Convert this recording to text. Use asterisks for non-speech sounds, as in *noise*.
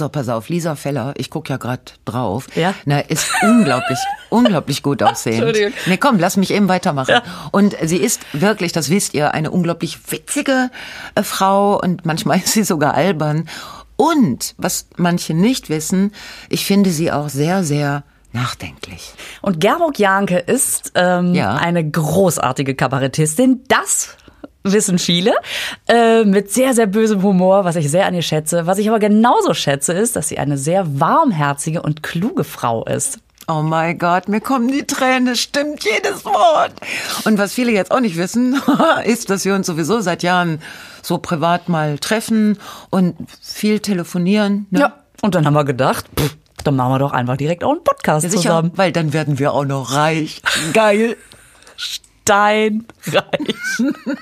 So, pass auf, Lisa Feller, ich guck ja gerade drauf. Ja? Na, ist unglaublich, *laughs* unglaublich gut aussehend. Entschuldigung. Nee, komm, lass mich eben weitermachen. Und sie ist wirklich, das wisst ihr, eine unglaublich witzige äh, Frau und manchmal *laughs* ist sie sogar albern. Und, was manche nicht wissen, ich finde sie auch sehr, sehr nachdenklich. Und Gerburg Janke ist ähm, Ja. eine großartige Kabarettistin. Das wissen viele. Äh, mit sehr, sehr bösem Humor, was ich sehr an ihr schätze. Was ich aber genauso schätze, ist, dass sie eine sehr warmherzige und kluge Frau ist. Oh mein Gott, mir kommen die Tränen, es stimmt jedes Wort. Und was viele jetzt auch nicht wissen, *laughs* ist, dass wir uns sowieso seit Jahren so privat mal treffen und viel telefonieren. Ne? Ja. Und dann haben wir gedacht, pff, dann machen wir doch einfach direkt auch einen Podcast Sicher, zusammen. weil dann werden wir auch noch reich. Geil. Steinreich. *laughs*